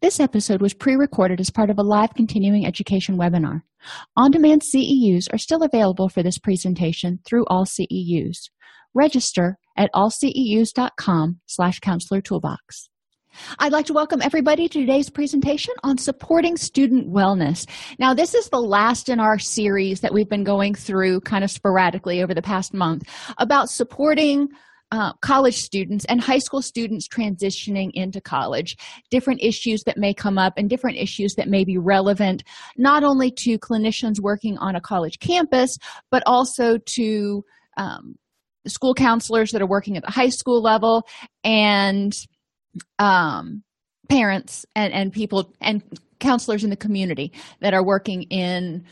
This episode was pre recorded as part of a live continuing education webinar. On demand CEUs are still available for this presentation through all CEUs. Register at allceus.com slash counselor toolbox. I'd like to welcome everybody to today's presentation on supporting student wellness. Now, this is the last in our series that we've been going through kind of sporadically over the past month about supporting uh, college students and high school students transitioning into college, different issues that may come up and different issues that may be relevant not only to clinicians working on a college campus, but also to um, school counselors that are working at the high school level and um, parents and, and people and counselors in the community that are working in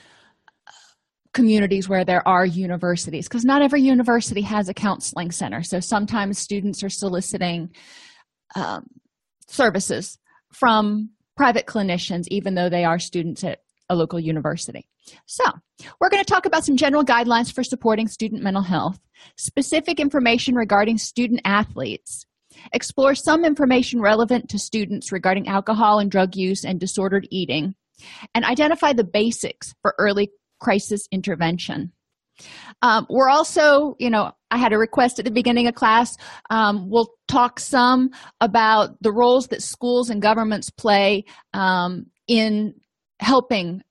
communities where there are universities because not every university has a counseling center. So sometimes students are soliciting um, services from private clinicians even though they are students at a local university. So we're going to talk about some general guidelines for supporting student mental health specific information regarding student athletes explore some information relevant to students regarding alcohol and drug use and disordered eating and identify the basics for early crisis intervention. Um, we're also you know i had a request at the beginning of class. Um, we'll talk some about the roles that schools and governments play um, in helping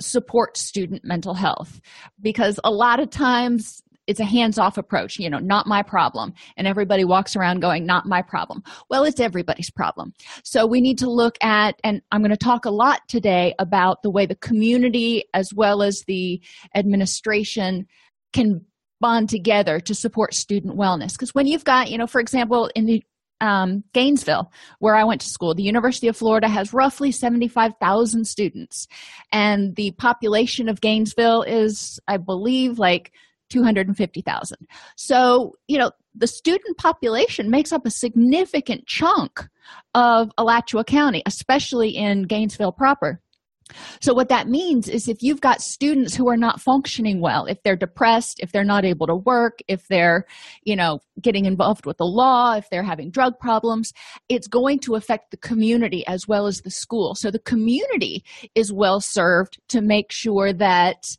support student mental health. Because a lot of times it's a hands-off approach you know not my problem. And everybody walks around going not my problem. Well it's everybody's problem. So we need to look at and i'm going to talk a lot today about the way the community as well as the administration can bond together to support student wellness. Because when you've got you know for example in the um, Gainesville, where I went to school. The University of Florida has roughly 75,000 students, and the population of Gainesville is, I believe, like 250,000. So, you know, the student population makes up a significant chunk of Alachua County, especially in Gainesville proper. So, what that means is if you've got students who are not functioning well, if they're depressed, if they're not able to work, if they're, you know, getting involved with the law, if they're having drug problems, it's going to affect the community as well as the school. So, the community is well served to make sure that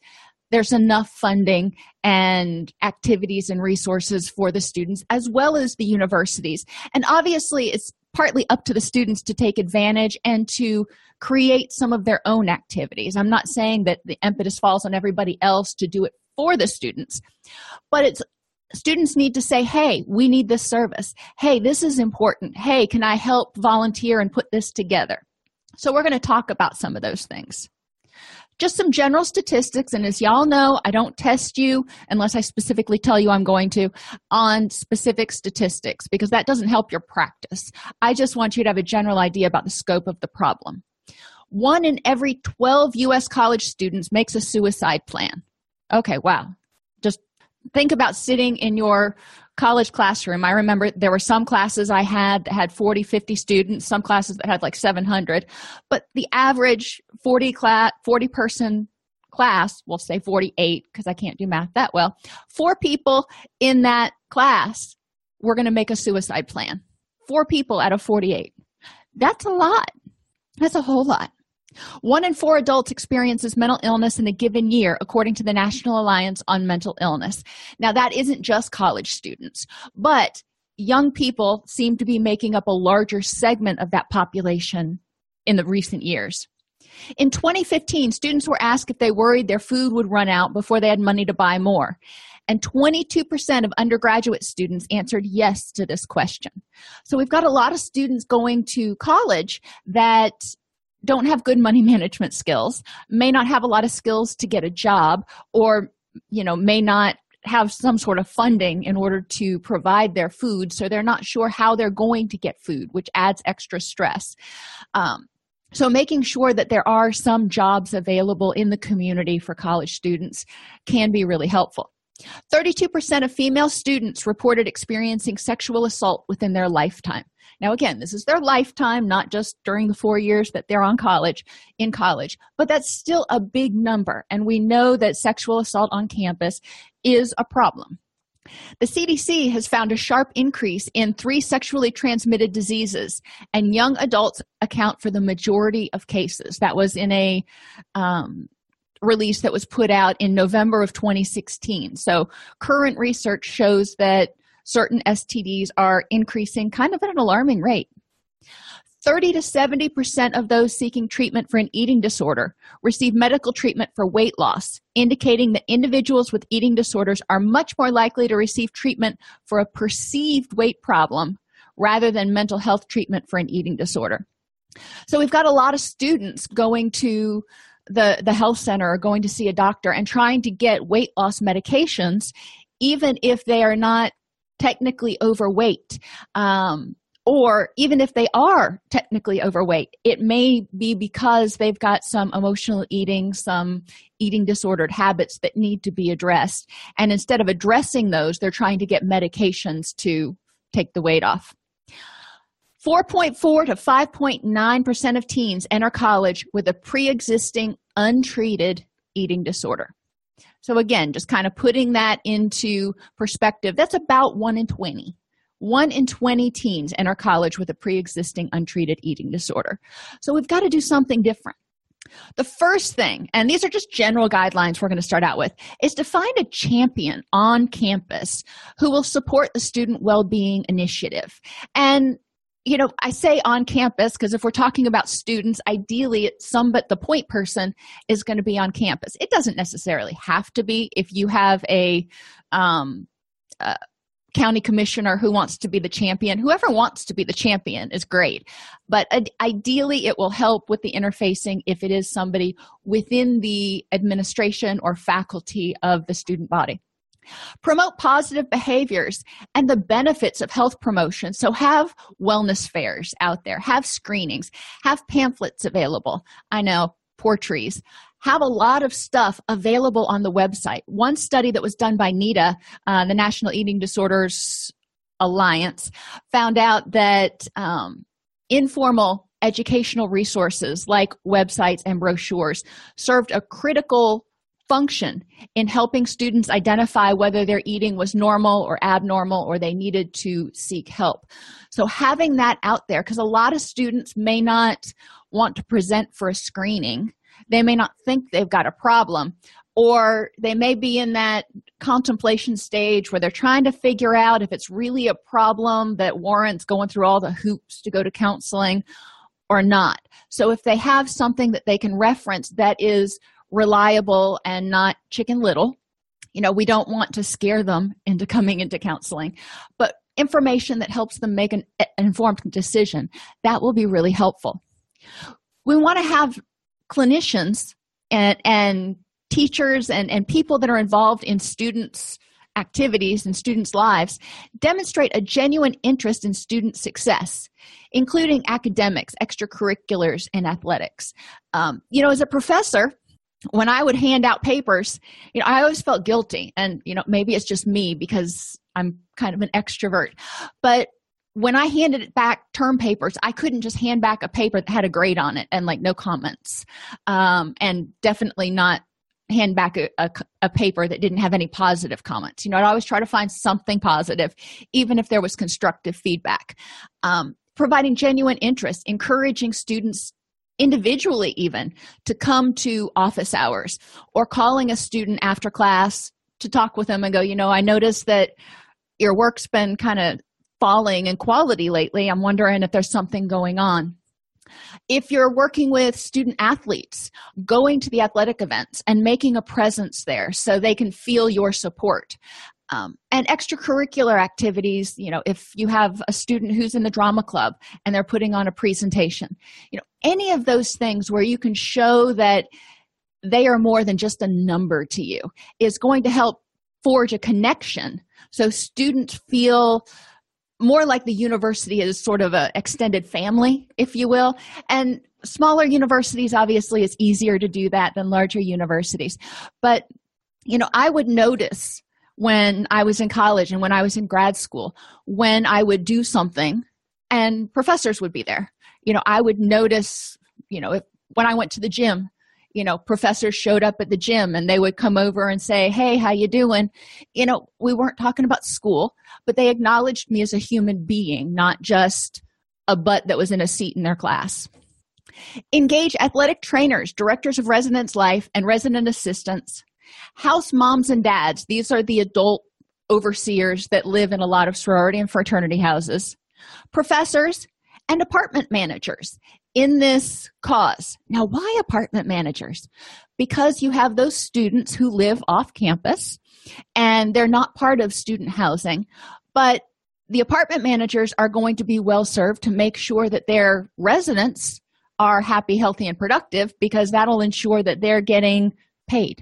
there's enough funding and activities and resources for the students as well as the universities. And obviously it's partly up to the students to take advantage and to create some of their own activities. I'm not saying that the impetus falls on everybody else to do it for the students but it's students need to say hey we need this service. Hey this is important. Hey can i help volunteer and put this together? So we're going to talk about some of those things just some general statistics and as y'all know i don't test you unless i specifically tell you i'm going to on specific statistics because that doesn't help your practice. I just want you to have a general idea about the scope of the problem. One in every 12 us college students makes a suicide plan. Okay wow. Just think about sitting in your college classroom. I remember there were some classes i had that had 40 50 students some classes that had like 700 but the average 40 class 40 person class we'll say 48 because i can't do math that well four people in that class were going to make a suicide plan. Four people out of 48 that's a lot. That's a whole lot One in four adults experiences mental illness in a given year, according to the National Alliance on Mental Illness. Now, that isn't just college students, but young people seem to be making up a larger segment of that population in the recent years. In 2015, students were asked if they worried their food would run out before they had money to buy more. And 22% of undergraduate students answered yes to this question. So we've got a lot of students going to college that don't have good money management skills, may not have a lot of skills to get a job, or you know, may not have some sort of funding in order to provide their food so they're not sure how they're going to get food which adds extra stress. Um, so making sure that there are some jobs available in the community for college students can be really helpful 32% of female students reported experiencing sexual assault within their lifetime now again this is their lifetime not just during the four years that they're on college in college but that's still a big number and we know that sexual assault on campus is a problem the CDC has found a sharp increase in three sexually transmitted diseases, and young adults account for the majority of cases. That was in a um, release that was put out in November of 2016. So, current research shows that certain STDs are increasing kind of at an alarming rate. 30 to 70% of those seeking treatment for an eating disorder receive medical treatment for weight loss, indicating that individuals with eating disorders are much more likely to receive treatment for a perceived weight problem rather than mental health treatment for an eating disorder. So we've got a lot of students going to the, the health center or going to see a doctor and trying to get weight loss medications, even if they are not technically overweight. Um, or even if they are technically overweight, it may be because they've got some emotional eating, some eating disordered habits that need to be addressed. And instead of addressing those, they're trying to get medications to take the weight off. 4.4 to 5.9% of teens enter college with a pre existing untreated eating disorder. So, again, just kind of putting that into perspective, that's about 1 in 20 one in 20 teens enter college with a pre existing untreated eating disorder. So we've got to do something different. The first thing, and these are just general guidelines we're going to start out with, is to find a champion on campus who will support the student well being initiative. And you know, I say on campus because if we're talking about students, ideally, some but the point person is going to be on campus. It doesn't necessarily have to be. If you have a um, county commissioner who wants to be the champion whoever wants to be the champion is great. But ideally it will help with the interfacing if it is somebody within the administration or faculty of the student body promote positive behaviors and the benefits of health promotion. So have wellness fairs out there. Have screenings. Have pamphlets available. I know poor trees. Have a lot of stuff available on the website. One study that was done by NEDA, uh, the National Eating Disorders Alliance, found out that um, informal educational resources like websites and brochures served a critical function in helping students identify whether their eating was normal or abnormal or they needed to seek help. So, having that out there, because a lot of students may not want to present for a screening they may not think they've got a problem or they may be in that contemplation stage where they're trying to figure out if it's really a problem that warrants going through all the hoops to go to counseling or not. So, if they have something that they can reference that is reliable and not chicken little, you know, we don't want to scare them into coming into counseling, but information that helps them make an informed decision that will be really helpful. We want to have clinicians and, and teachers and, and people that are involved in students' activities and students' lives demonstrate a genuine interest in student success, including academics, extracurriculars, and athletics. Um, you know, as a professor, when I would hand out papers, you know, I always felt guilty. And, you know, maybe it's just me because I'm kind of an extrovert. But when I handed it back term papers, I couldn't just hand back a paper that had a grade on it and like no comments, um, and definitely not hand back a, a, a, paper that didn't have any positive comments. You know, I'd always try to find something positive, even if there was constructive feedback. Um, providing genuine interest, encouraging students individually even to come to office hours or calling a student after class to talk with them and go you know i noticed that your work's been kind of falling in quality lately. I'm wondering if there's something going on. If you're working with student athletes going to the athletic events and making a presence there so they can feel your support um, and extracurricular activities you know if you have a student who's in the drama club and they're putting on a presentation you know any of those things where you can show that they are more than just a number to you is going to help forge a connection. So students feel more like the university is sort of a extended family if you will and smaller universities obviously it's easier to do that than larger universities. But you know i would notice when i was in college and when i was in grad school when i would do something and professors would be there. You know i would notice you know if when i went to the gym you know professors showed up at the gym and they would come over and say hey how you doing? You know we weren't talking about school but they acknowledged me as a human being not just a butt that was in a seat in their class. Engage athletic trainers directors of residence life and resident assistants house moms and dads these are the adult overseers that live in a lot of sorority and fraternity houses professors and apartment managers in this cause. Now, why apartment managers? Because you have those students who live off campus and they're not part of student housing, but the apartment managers are going to be well served to make sure that their residents are happy, healthy, and productive because that'll ensure that they're getting paid.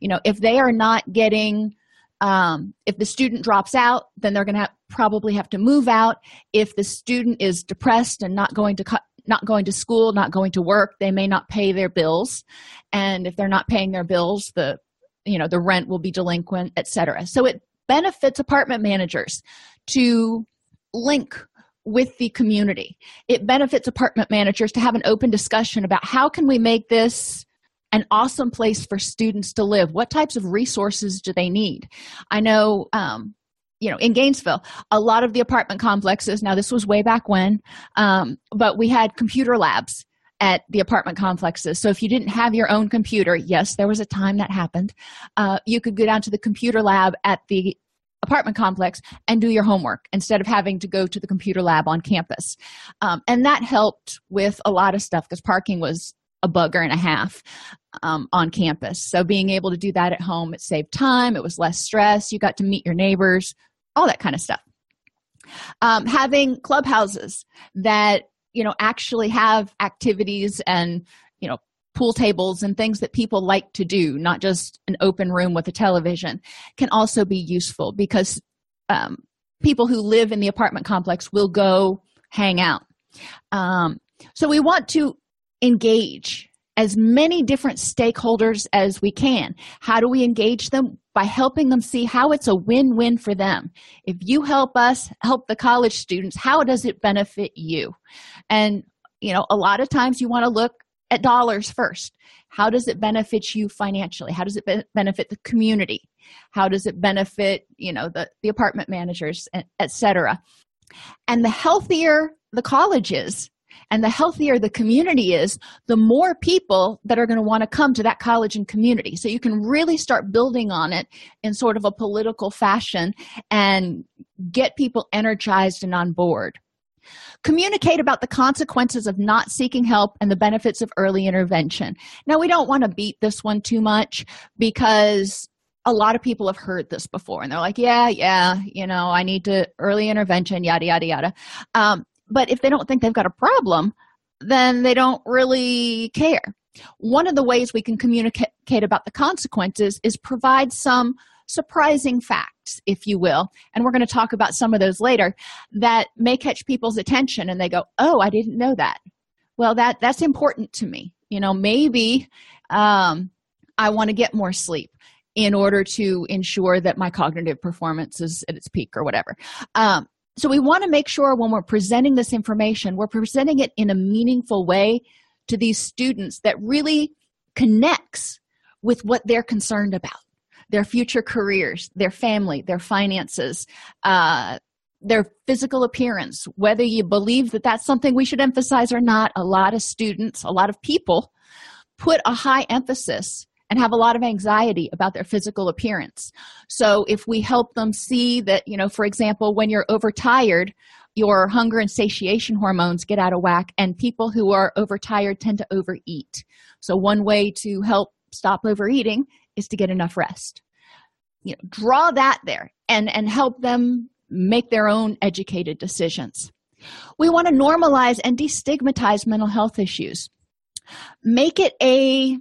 You know, if they are not getting um, if the student drops out then they're going to probably have to move out. If the student is depressed and not going to not going to school not going to work they may not pay their bills. And if they're not paying their bills the you know the rent will be delinquent etc so it benefits apartment managers to link with the community. It benefits apartment managers to have an open discussion about how can we make this an awesome place for students to live. What types of resources do they need? I know um, you know in gainesville a lot of the apartment complexes now this was way back when um, but we had computer labs at the apartment complexes. So if you didn't have your own computer yes there was a time that happened uh, you could go down to the computer lab at the apartment complex and do your homework instead of having to go to the computer lab on campus. Um, and that helped with a lot of stuff because parking was a bugger and a half um, on campus. So being able to do that at home it saved time it was less stress you got to meet your neighbors all that kind of stuff. Um, having clubhouses that you know actually have activities and you know pool tables and things that people like to do not just an open room with a television can also be useful because um, people who live in the apartment complex will go hang out. Um, so we want to engage as many different stakeholders as we can. How do we engage them? By helping them see how it's a win win for them. If you help us help the college students, how does it benefit you? And, you know, a lot of times you want to look at dollars first. How does it benefit you financially? How does it be- benefit the community? How does it benefit, you know, the, the apartment managers, et cetera? And the healthier the college is, and the healthier the community is the more people that are going to want to come to that college and community. So you can really start building on it in sort of a political fashion and get people energized and on board. Communicate about the consequences of not seeking help and the benefits of early intervention. Now we don't want to beat this one too much because a lot of people have heard this before and they're like yeah yeah you know i need to early intervention yada yada yada. Um, but if they don't think they've got a problem then they don't really care. One of the ways we can communicate about the consequences is provide some surprising facts if you will. And we're going to talk about some of those later that may catch people's attention and they go oh i didn't know that. Well that that's important to me. You know maybe um, i want to get more sleep in order to ensure that my cognitive performance is at its peak or whatever. Um, so we want to make sure when we're presenting this information we're presenting it in a meaningful way to these students that really connects with what they're concerned about. Their future careers their family their finances uh, their physical appearance whether you believe that that's something we should emphasize or not a lot of students a lot of people put a high emphasis and have a lot of anxiety about their physical appearance. So if we help them see that you know for example when you're overtired your hunger and satiation hormones get out of whack and people who are overtired tend to overeat. So one way to help stop overeating is to get enough rest. You know draw that there and and help them make their own educated decisions. We want to normalize and destigmatize mental health issues. Make it a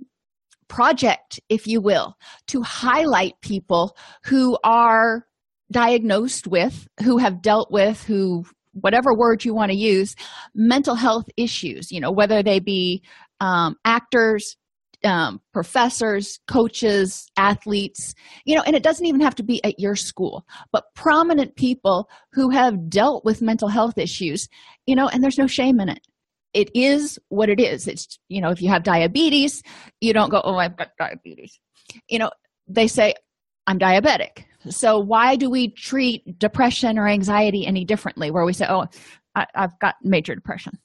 project if you will to highlight people who are diagnosed with who have dealt with who whatever word you want to use mental health issues you know whether they be um, actors um, professors coaches athletes you know and it doesn't even have to be at your school but prominent people who have dealt with mental health issues you know and there's no shame in it it is what it is. It's you know if you have diabetes you don't go oh i've got diabetes. You know they say i'm diabetic. So why do we treat depression or anxiety any differently? Where we say oh I, have got major depression.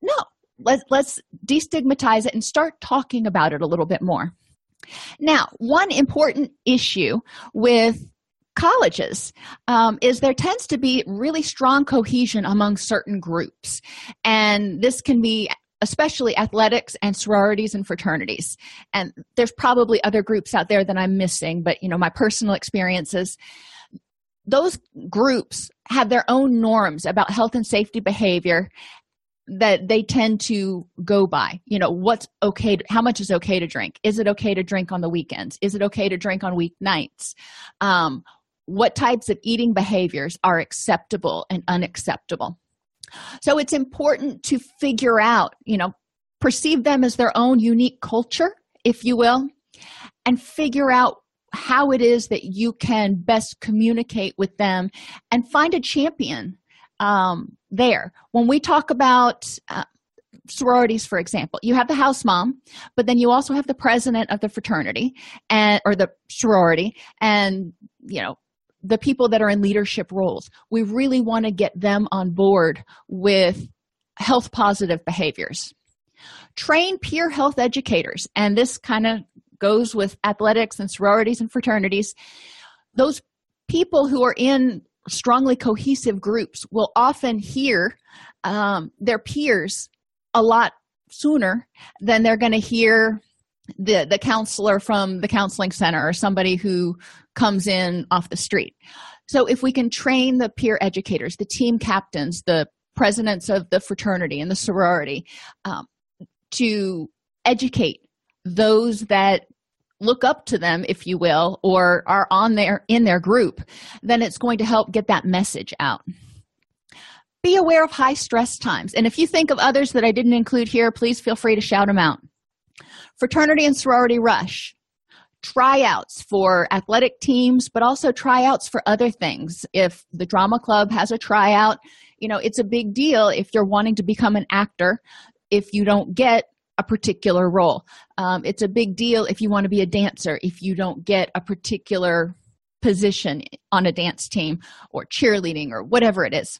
No. Let's let's destigmatize it and start talking about it a little bit more. Now one important issue with colleges um, is there tends to be really strong cohesion among certain groups. And this can be especially athletics and sororities and fraternities. And there's probably other groups out there that i'm missing but you know my personal experiences those groups have their own norms about health and safety behavior that they tend to go by. You know what's okay to, how much is okay to drink? Is it okay to drink on the weekends? Is it okay to drink on weeknights? Um, what types of eating behaviors are acceptable and unacceptable. So it's important to figure out you know perceive them as their own unique culture if you will and figure out how it is that you can best communicate with them and find a champion um, there. When we talk about uh, sororities for example you have the house mom but then you also have the president of the fraternity and or the sorority and you know the people that are in leadership roles. We really want to get them on board with health positive behaviors. Train peer health educators and this kind of goes with athletics and sororities and fraternities. Those people who are in strongly cohesive groups will often hear um, their peers a lot sooner than they're going to hear the the counselor from the counseling center or somebody who comes in off the street. So if we can train the peer educators the team captains the presidents of the fraternity and the sorority um, to educate those that look up to them if you will or are on their in their group then it's going to help get that message out. Be aware of high stress times. And if you think of others that i didn't include here please feel free to shout them out fraternity and sorority rush tryouts for athletic teams but also tryouts for other things if the drama club has a tryout you know it's a big deal if you're wanting to become an actor if you don't get a particular role. Um, it's a big deal if you want to be a dancer, if you don't get a particular position on a dance team or cheerleading or whatever it is.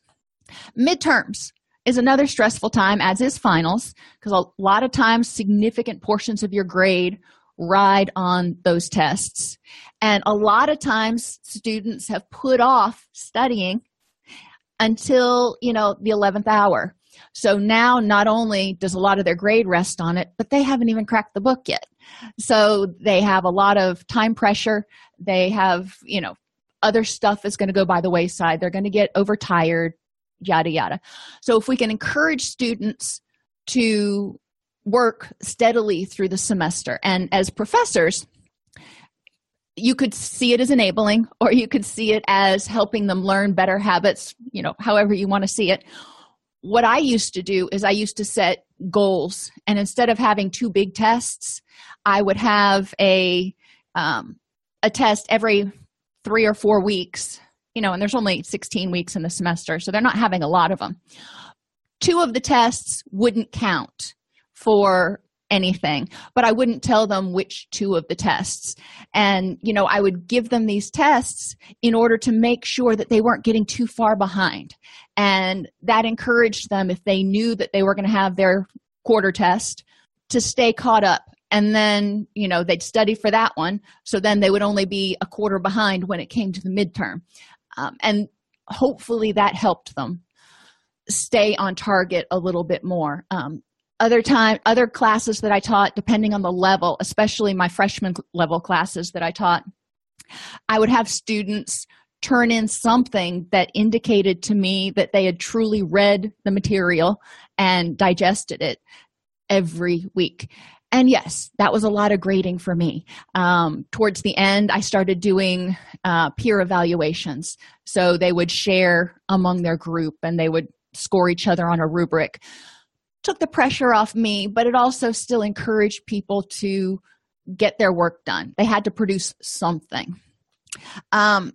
Midterms is another stressful time, as is finals, because a lot of times significant portions of your grade ride on those tests. And a lot of times students have put off studying until, you know, the 11th hour so now not only does a lot of their grade rest on it, but they haven't even cracked the book yet. So they have a lot of time pressure. They have, you know, other stuff is going to go by the wayside. They're going to get overtired, yada, yada. So if we can encourage students to work steadily through the semester, and as professors, you could see it as enabling or you could see it as helping them learn better habits you know however you want to see it what I used to do is I used to set goals, and instead of having two big tests, I would have a um, a test every three or four weeks. You know, and there's only 16 weeks in the semester, so they're not having a lot of them. Two of the tests wouldn't count for anything but i wouldn't tell them which two of the tests. And you know i would give them these tests in order to make sure that they weren't getting too far behind. And that encouraged them if they knew that they were going to have their quarter test to stay caught up. And then you know they'd study for that one so then they would only be a quarter behind when it came to the midterm um, and hopefully that helped them stay on target a little bit more. Um, other time other classes that i taught depending on the level especially my freshman level classes that i taught i would have students turn in something that indicated to me that they had truly read the material and digested it every week and yes that was a lot of grading for me. Um, towards the end i started doing uh, peer evaluations. So they would share among their group and they would score each other on a rubric. Took the pressure off me but it also still encouraged people to get their work done. They had to produce something. Um,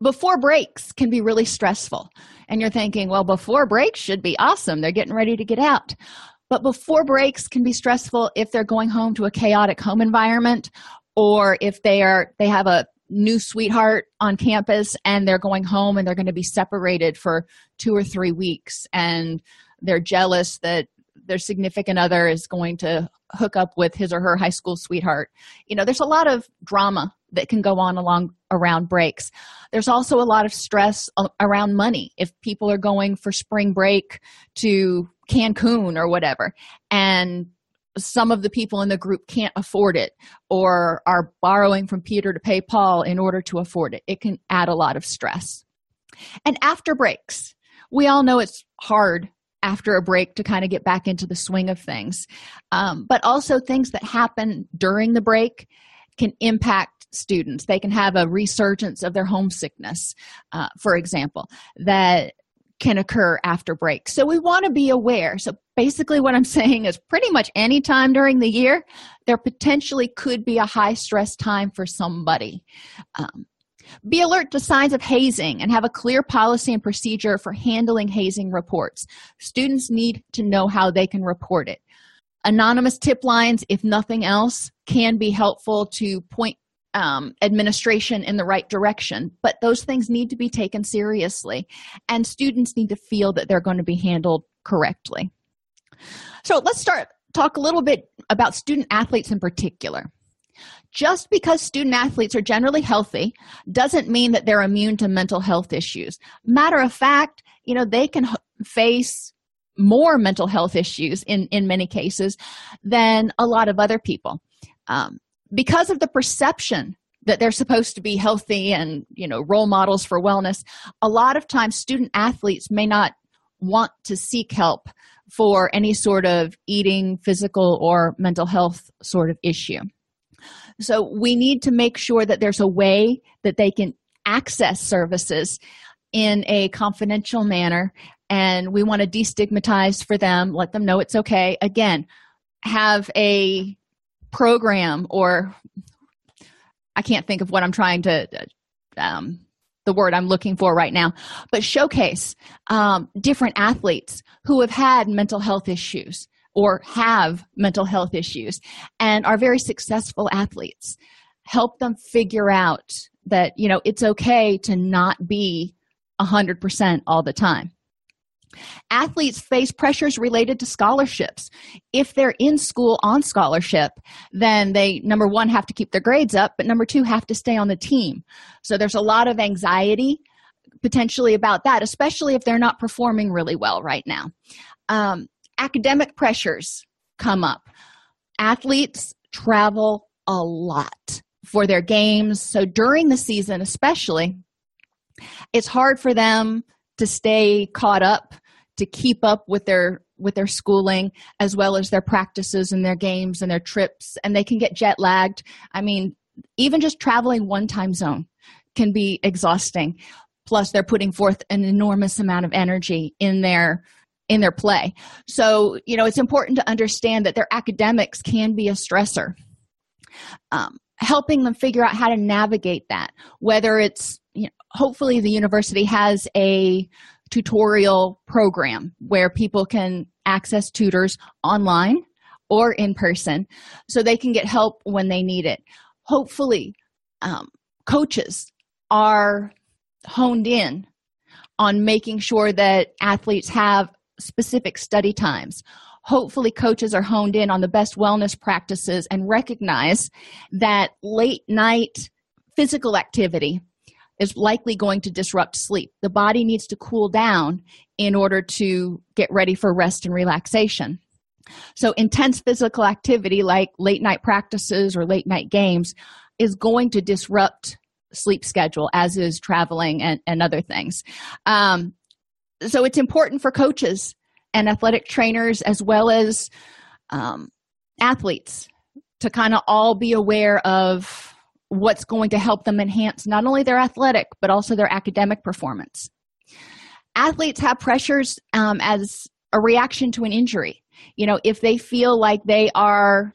before breaks can be really stressful. And you're thinking well before breaks should be awesome. They're getting ready to get out but before breaks can be stressful if they're going home to a chaotic home environment or if they are they have a new sweetheart on campus and they're going home and they're going to be separated for two or three weeks and they're jealous that their significant other is going to hook up with his or her high school sweetheart. You know there's a lot of drama that can go on along around breaks. There's also a lot of stress around money. If people are going for spring break to cancun or whatever and some of the people in the group can't afford it or are borrowing from peter to pay paul in order to afford it it can add a lot of stress and after breaks we all know it's hard after a break to kind of get back into the swing of things. Um, but also, things that happen during the break can impact students. They can have a resurgence of their homesickness, uh, for example, that can occur after break. So, we want to be aware. So, basically, what I'm saying is pretty much any time during the year, there potentially could be a high stress time for somebody. Um, be alert to signs of hazing and have a clear policy and procedure for handling hazing reports. Students need to know how they can report it. Anonymous tip lines, if nothing else, can be helpful to point um, administration in the right direction, but those things need to be taken seriously, and students need to feel that they're going to be handled correctly. So let's start talk a little bit about student athletes in particular. Just because student athletes are generally healthy doesn't mean that they're immune to mental health issues. Matter of fact, you know, they can face more mental health issues in, in many cases than a lot of other people. Um, because of the perception that they're supposed to be healthy and you know role models for wellness a lot of times student athletes may not want to seek help for any sort of eating physical or mental health sort of issue. So we need to make sure that there's a way that they can access services in a confidential manner and we want to destigmatize for them let them know it's okay. Again have a program or i can't think of what i'm trying to um, the word i'm looking for right now but showcase um, different athletes who have had mental health issues or have mental health issues and are very successful athletes. Help them figure out that you know it's okay to not be 100% all the time athletes face pressures related to scholarships if they're in school on scholarship then they number one have to keep their grades up but number two have to stay on the team so there's a lot of anxiety potentially about that especially if they're not performing really well right now um, academic pressures come up. Athletes travel a lot for their games. So during the season, especially, it's hard for them to stay caught up, to keep up with their with their schooling as well as their practices and their games and their trips and they can get jet lagged. I mean, even just traveling one time zone can be exhausting. Plus, they're putting forth an enormous amount of energy in their in their play. So, you know, it's important to understand that their academics can be a stressor. Um, helping them figure out how to navigate that, whether it's hopefully the university has a tutorial program where people can access tutors online or in person so they can get help when they need it. Hopefully, um, coaches are honed in on making sure that athletes have specific study times. Hopefully, coaches are honed in on the best wellness practices and recognize that late night physical activity is likely going to disrupt sleep. The body needs to cool down in order to get ready for rest and relaxation. So, intense physical activity like late night practices or late night games is going to disrupt sleep schedule, as is traveling and, and other things. Um, so, it's important for coaches and athletic trainers as well as um, athletes to kind of all be aware of what's going to help them enhance not only their athletic but also their academic performance. Athletes have pressures um, as a reaction to an injury. You know if they feel like they are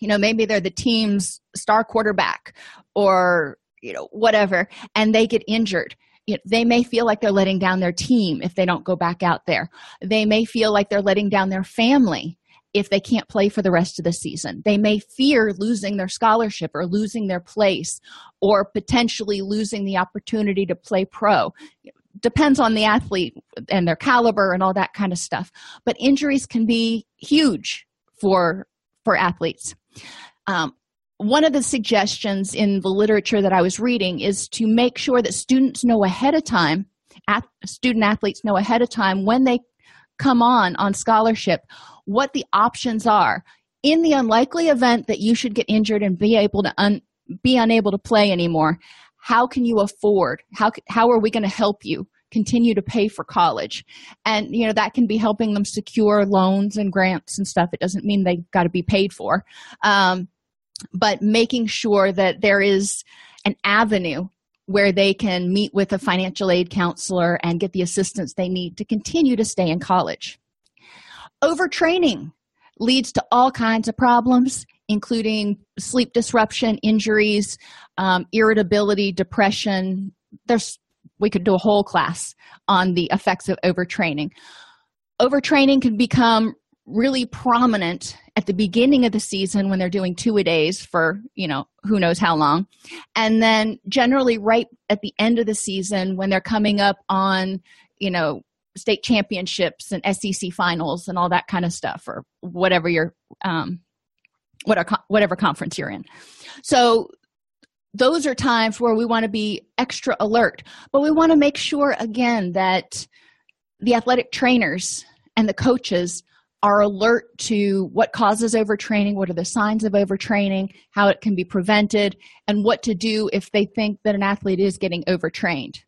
you know maybe they're the team's star quarterback or you know whatever and they get injured you know, they may feel like they're letting down their team if they don't go back out there. They may feel like they're letting down their family if they can't play for the rest of the season. They may fear losing their scholarship or losing their place or potentially losing the opportunity to play pro. Depends on the athlete and their caliber and all that kind of stuff. But injuries can be huge for for athletes. Um, one of the suggestions in the literature that i was reading is to make sure that students know ahead of time student athletes know ahead of time when they come on on scholarship what the options are. In the unlikely event that you should get injured and be able to un, be unable to play anymore how can you afford how how are we going to help you continue to pay for college? And you know that can be helping them secure loans and grants and stuff. It doesn't mean they've got to be paid for. Um, but making sure that there is an avenue where they can meet with a financial aid counselor and get the assistance they need to continue to stay in college overtraining leads to all kinds of problems including sleep disruption injuries um, irritability depression. There's we could do a whole class on the effects of overtraining. Overtraining can become really prominent at the beginning of the season when they're doing two a days for you know who knows how long. And then generally right at the end of the season when they're coming up on you know state championships and sec finals and all that kind of stuff or whatever your um whatever whatever conference you're in. So those are times where we want to be extra alert but we want to make sure again that the athletic trainers and the coaches are alert to what causes overtraining what are the signs of overtraining how it can be prevented and what to do if they think that an athlete is getting overtrained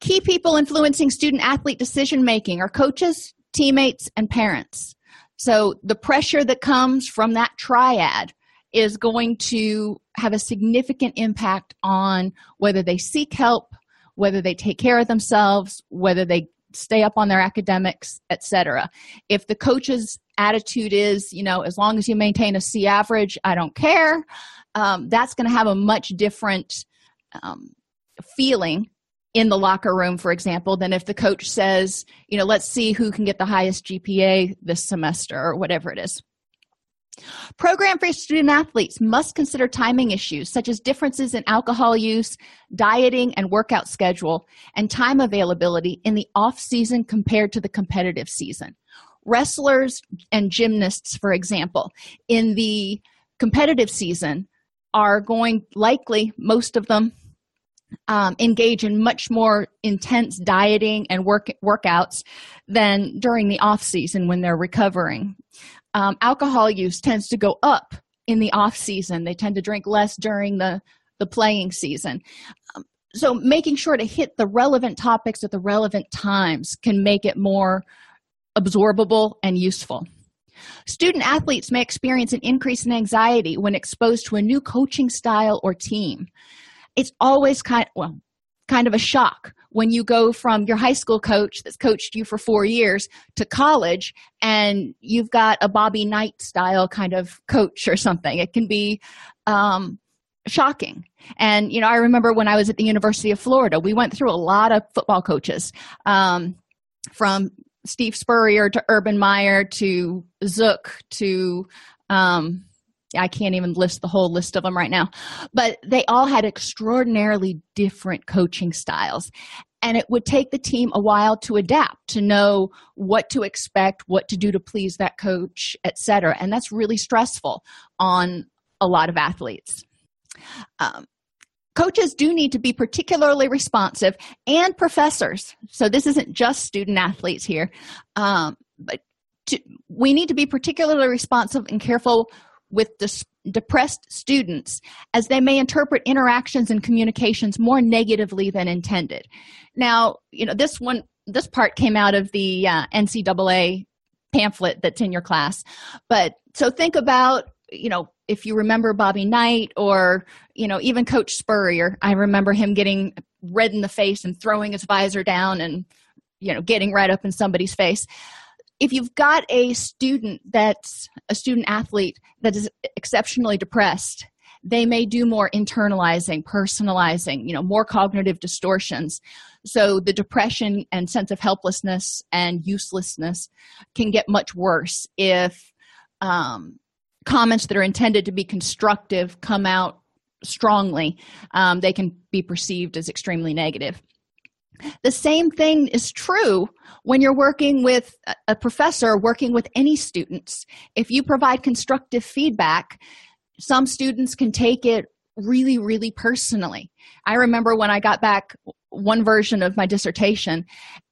key people influencing student athlete decision making are coaches teammates and parents. So the pressure that comes from that triad is going to have a significant impact on whether they seek help whether they take care of themselves whether they stay up on their academics etc if the coach's attitude is you know as long as you maintain a c average i don't care um, that's going to have a much different um, feeling in the locker room for example than if the coach says you know let's see who can get the highest gpa this semester or whatever it is Program for student athletes must consider timing issues such as differences in alcohol use, dieting and workout schedule, and time availability in the off season compared to the competitive season. Wrestlers and gymnasts, for example, in the competitive season are going likely, most of them, um, engage in much more intense dieting and work workouts than during the off season when they're recovering. Um, alcohol use tends to go up in the off season. They tend to drink less during the the playing season. Um, so making sure to hit the relevant topics at the relevant times can make it more absorbable and useful. Student athletes may experience an increase in anxiety when exposed to a new coaching style or team it's always kind well kind of a shock when you go from your high school coach that's coached you for four years to college and you've got a Bobby Knight style kind of coach or something. It can be um, shocking. And, you know, I remember when I was at the University of Florida, we went through a lot of football coaches um, from Steve Spurrier to Urban Meyer to Zook to um, I can't even list the whole list of them right now, but they all had extraordinarily different coaching styles. And it would take the team a while to adapt, to know what to expect, what to do to please that coach, etc. And that's really stressful on a lot of athletes. Um, coaches do need to be particularly responsive and professors so this isn't just student athletes here um, but to, we need to be particularly responsive and careful with depressed students as they may interpret interactions and communications more negatively than intended. Now you know this one this part came out of the uh, ncaa pamphlet that's in your class. But so think about you know if you remember bobby knight or you know even coach spurrier. I remember him getting red in the face and throwing his visor down and you know getting right up in somebody's face if you've got a student that's a student athlete that is exceptionally depressed they may do more internalizing personalizing you know more cognitive distortions. So the depression and sense of helplessness and uselessness can get much worse if um, comments that are intended to be constructive come out strongly. Um, they can be perceived as extremely negative the same thing is true when you're working with a professor working with any students. If you provide constructive feedback, some students can take it really, really personally. I remember when I got back one version of my dissertation,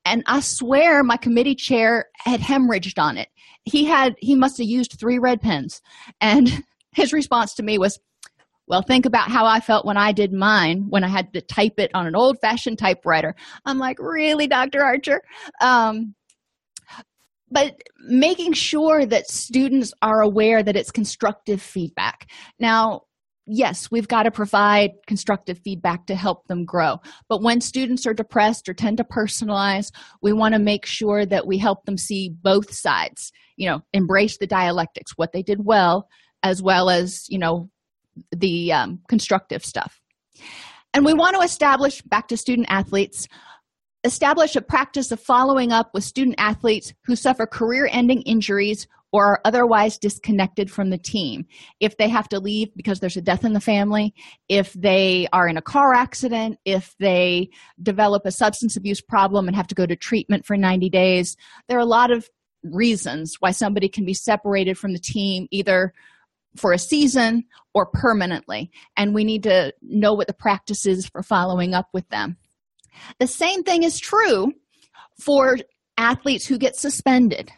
and I swear my committee chair had hemorrhaged on it. He had he must have used three red pens, and his response to me was, well, think about how I felt when I did mine, when I had to type it on an old fashioned typewriter. I'm like, really, Dr. Archer? Um, but making sure that students are aware that it's constructive feedback. Now, yes, we've got to provide constructive feedback to help them grow. But when students are depressed or tend to personalize, we want to make sure that we help them see both sides, you know, embrace the dialectics, what they did well, as well as, you know, the um, constructive stuff. And we want to establish, back to student athletes, establish a practice of following up with student athletes who suffer career ending injuries or are otherwise disconnected from the team. If they have to leave because there's a death in the family, if they are in a car accident, if they develop a substance abuse problem and have to go to treatment for 90 days, there are a lot of reasons why somebody can be separated from the team either for a season or permanently, and we need to know what the practice is for following up with them. The same thing is true for athletes who get suspended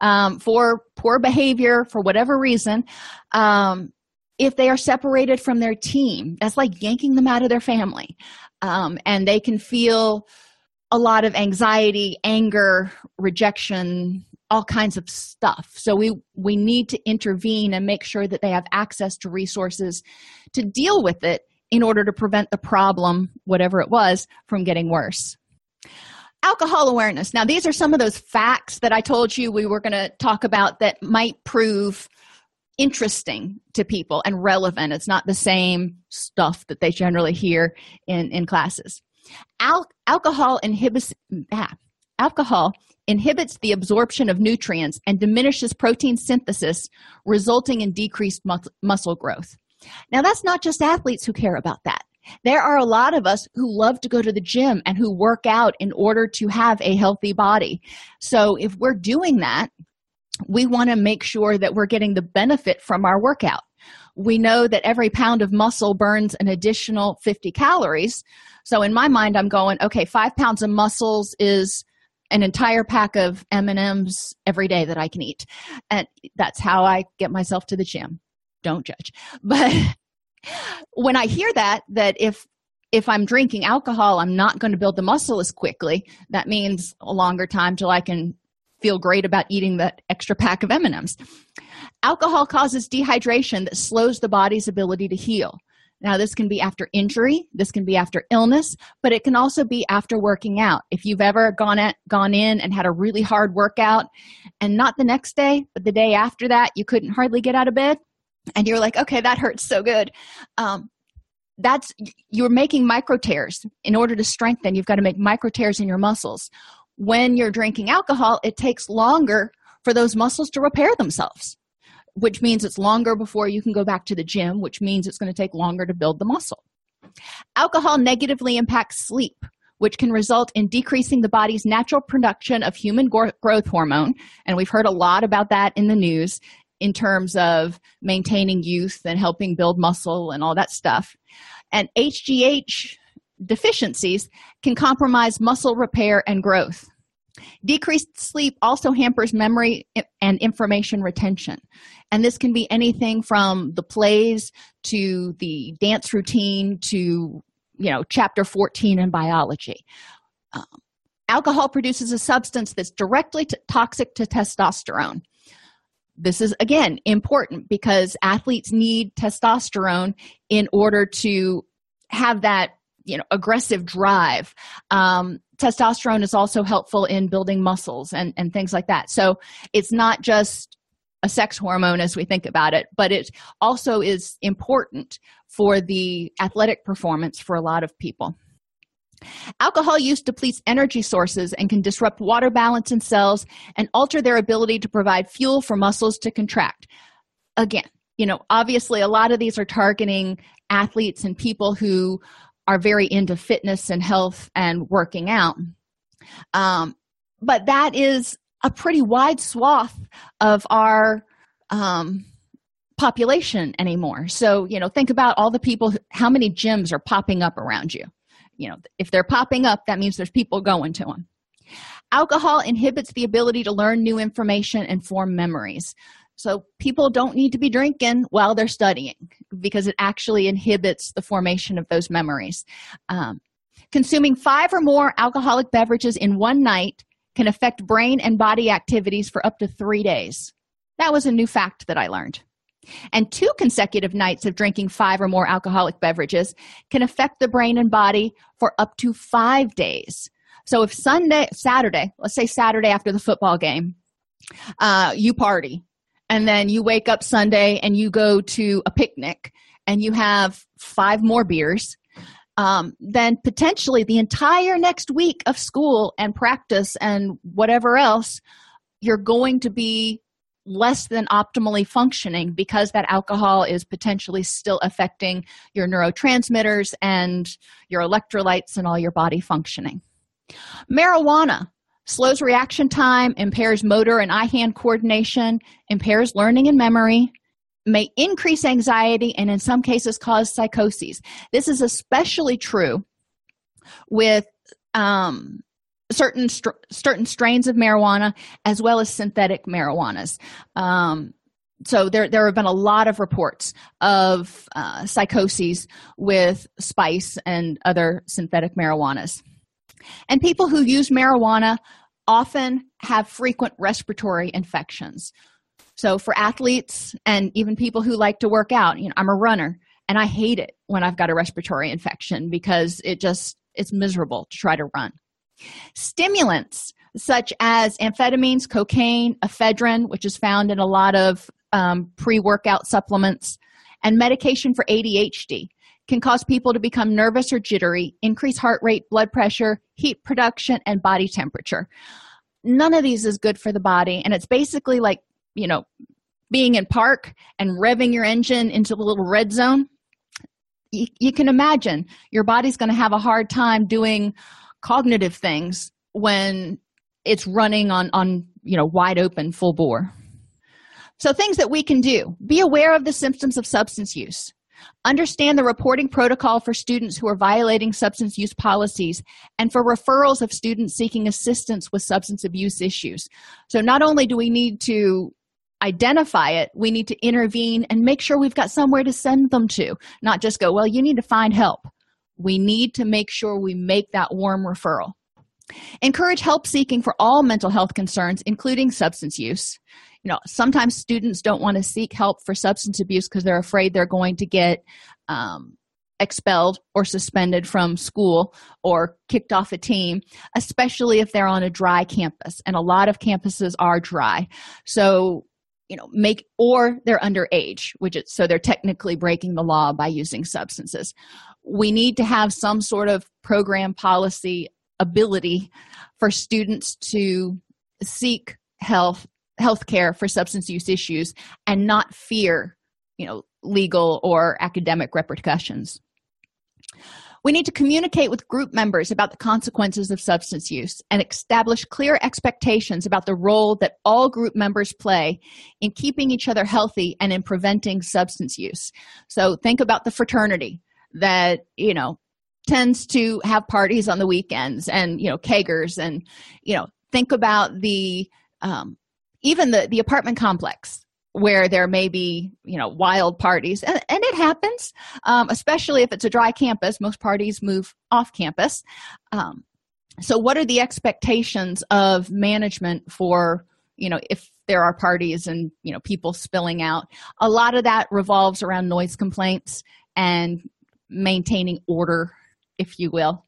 um, for poor behavior for whatever reason. Um, if they are separated from their team, that's like yanking them out of their family. Um, and they can feel a lot of anxiety, anger, rejection, all kinds of stuff. So we we need to intervene and make sure that they have access to resources to deal with it in order to prevent the problem whatever it was from getting worse. Alcohol awareness. Now these are some of those facts that i told you we were going to talk about that might prove interesting to people and relevant. It's not the same stuff that they generally hear in in classes. Al- alcohol inhibits ah, alcohol inhibits the absorption of nutrients and diminishes protein synthesis, resulting in decreased muscle growth. Now, that's not just athletes who care about that. There are a lot of us who love to go to the gym and who work out in order to have a healthy body. So, if we're doing that, we want to make sure that we're getting the benefit from our workout. We know that every pound of muscle burns an additional 50 calories. So, in my mind, I'm going, okay, five pounds of muscles is an entire pack of m&ms every day that i can eat. And that's how i get myself to the gym. Don't judge. But when i hear that that if if i'm drinking alcohol i'm not going to build the muscle as quickly that means a longer time till i can feel great about eating that extra pack of m&ms alcohol causes dehydration that slows the body's ability to heal now, this can be after injury, this can be after illness, but it can also be after working out. If you've ever gone at, gone in and had a really hard workout and not the next day, but the day after that, you couldn't hardly get out of bed, and you're like, okay, that hurts so good. Um, that's you're making micro tears in order to strengthen you've got to make micro tears in your muscles when you're drinking alcohol, it takes longer for those muscles to repair themselves, which means it's longer before you can go back to the gym, which means it's going to take longer to build the muscle. Alcohol negatively impacts sleep, which can result in decreasing the body's natural production of human growth hormone. And we've heard a lot about that in the news in terms of maintaining youth and helping build muscle and all that stuff. And HGH deficiencies can compromise muscle repair and growth. Decreased sleep also hampers memory and information retention. And this can be anything from the plays to the dance routine to, you know, chapter 14 in biology. Um, alcohol produces a substance that's directly t- toxic to testosterone. This is, again, important because athletes need testosterone in order to have that you know aggressive drive. Um, testosterone is also helpful in building muscles and and things like that. So it's not just a sex hormone as we think about it but it also is important for the athletic performance for a lot of people. Alcohol use depletes energy sources and can disrupt water balance in cells and alter their ability to provide fuel for muscles to contract. Again, you know, obviously a lot of these are targeting athletes and people who are very into fitness and health and working out. Um, but that is a pretty wide swath of our um, population anymore. So, you know, think about all the people, how many gyms are popping up around you. You know, if they're popping up, that means there's people going to them. Alcohol inhibits the ability to learn new information and form memories. So people don't need to be drinking while they're studying because it actually inhibits the formation of those memories. Um, consuming five or more alcoholic beverages in one night can affect brain and body activities for up to three days. That was a new fact that I learned. And two consecutive nights of drinking five or more alcoholic beverages can affect the brain and body for up to five days. So if Sunday, Saturday, let's say Saturday after the football game, uh, you party and then you wake up Sunday and you go to a picnic and you have five more beers, um, then potentially the entire next week of school and practice and whatever else, you're going to be less than optimally functioning because that alcohol is potentially still affecting your neurotransmitters and your electrolytes and all your body functioning. Marijuana slows reaction time, impairs motor and eye hand coordination, impairs learning and memory, may increase anxiety, and in some cases cause psychoses. This is especially true with um, certain str- certain strains of marijuana as well as synthetic marijuanas. Um, so there there have been a lot of reports of uh, psychoses with spice and other synthetic marijuanas. And people who use marijuana often have frequent respiratory infections. So, for athletes and even people who like to work out, you know, I'm a runner and I hate it when I've got a respiratory infection because it just it's miserable to try to run. Stimulants such as amphetamines, cocaine, ephedrine, which is found in a lot of um, pre workout supplements, and medication for ADHD can cause people to become nervous or jittery, increase heart rate, blood pressure, heat production, and body temperature. None of these is good for the body, and it's basically like, you know, being in park and revving your engine into the little red zone. You, you can imagine your body's going to have a hard time doing cognitive things when it's running on on you know wide open full bore so things that we can do be aware of the symptoms of substance use Understand the reporting protocol for students who are violating substance use policies and for referrals of students seeking assistance with substance abuse issues. So, not only do we need to identify it, we need to intervene and make sure we've got somewhere to send them to, not just go, well, you need to find help. We need to make sure we make that warm referral. Encourage help seeking for all mental health concerns, including substance use you know sometimes students don't want to seek help for substance abuse because they're afraid they're going to get um, expelled or suspended from school or kicked off a team especially if they're on a dry campus and a lot of campuses are dry. So you know make or they're underage which is so they're technically breaking the law by using substances. We need to have some sort of program policy ability for students to seek health health care for substance use issues and not fear you know legal or academic repercussions we need to communicate with group members about the consequences of substance use and establish clear expectations about the role that all group members play in keeping each other healthy and in preventing substance use. So think about the fraternity that, you know, tends to have parties on the weekends and, you know, kegers and, you know, think about the um, even the the apartment complex where there may be you know wild parties and, and it happens um, especially if it's a dry campus. Most parties move off campus. Um, so what are the expectations of management for you know if there are parties and you know people spilling out? A lot of that revolves around noise complaints and maintaining order if you will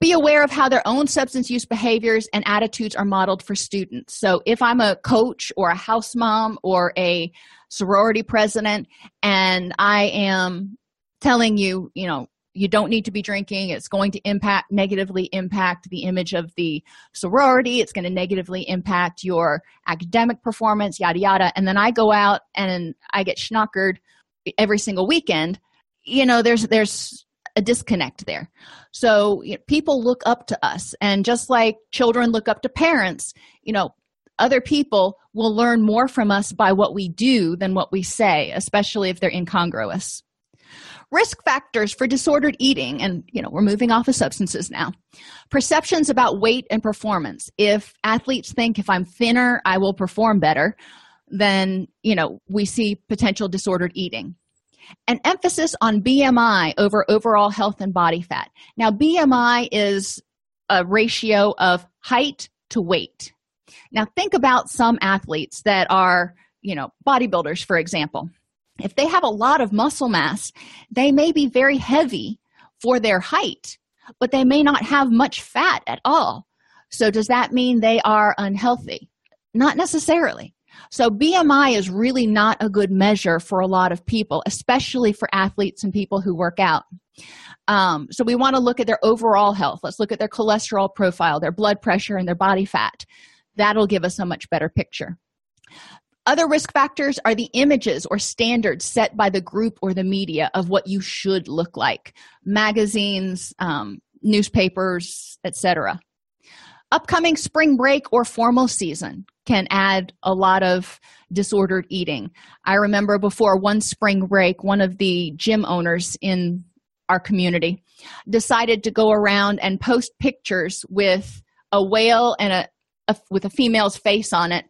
be aware of how their own substance use behaviors and attitudes are modeled for students. So, if I'm a coach or a house mom or a sorority president and I am telling you, you know, you don't need to be drinking, it's going to impact negatively impact the image of the sorority, it's going to negatively impact your academic performance, yada yada. And then I go out and I get schnockered every single weekend. You know, there's there's a disconnect there. So you know, people look up to us, and just like children look up to parents, you know, other people will learn more from us by what we do than what we say, especially if they're incongruous. Risk factors for disordered eating, and you know, we're moving off of substances now. Perceptions about weight and performance. If athletes think if I'm thinner, I will perform better, then you know, we see potential disordered eating an emphasis on BMI over overall health and body fat. Now, BMI is a ratio of height to weight. Now, think about some athletes that are, you know, bodybuilders, for example. If they have a lot of muscle mass, they may be very heavy for their height, but they may not have much fat at all. So, does that mean they are unhealthy? Not necessarily. So, BMI is really not a good measure for a lot of people, especially for athletes and people who work out. Um, so, we want to look at their overall health. Let's look at their cholesterol profile, their blood pressure, and their body fat. That'll give us a much better picture. Other risk factors are the images or standards set by the group or the media of what you should look like magazines, um, newspapers, etc. Upcoming spring break or formal season can add a lot of disordered eating. I remember before one spring break, one of the gym owners in our community decided to go around and post pictures with a whale and a, a with a female's face on it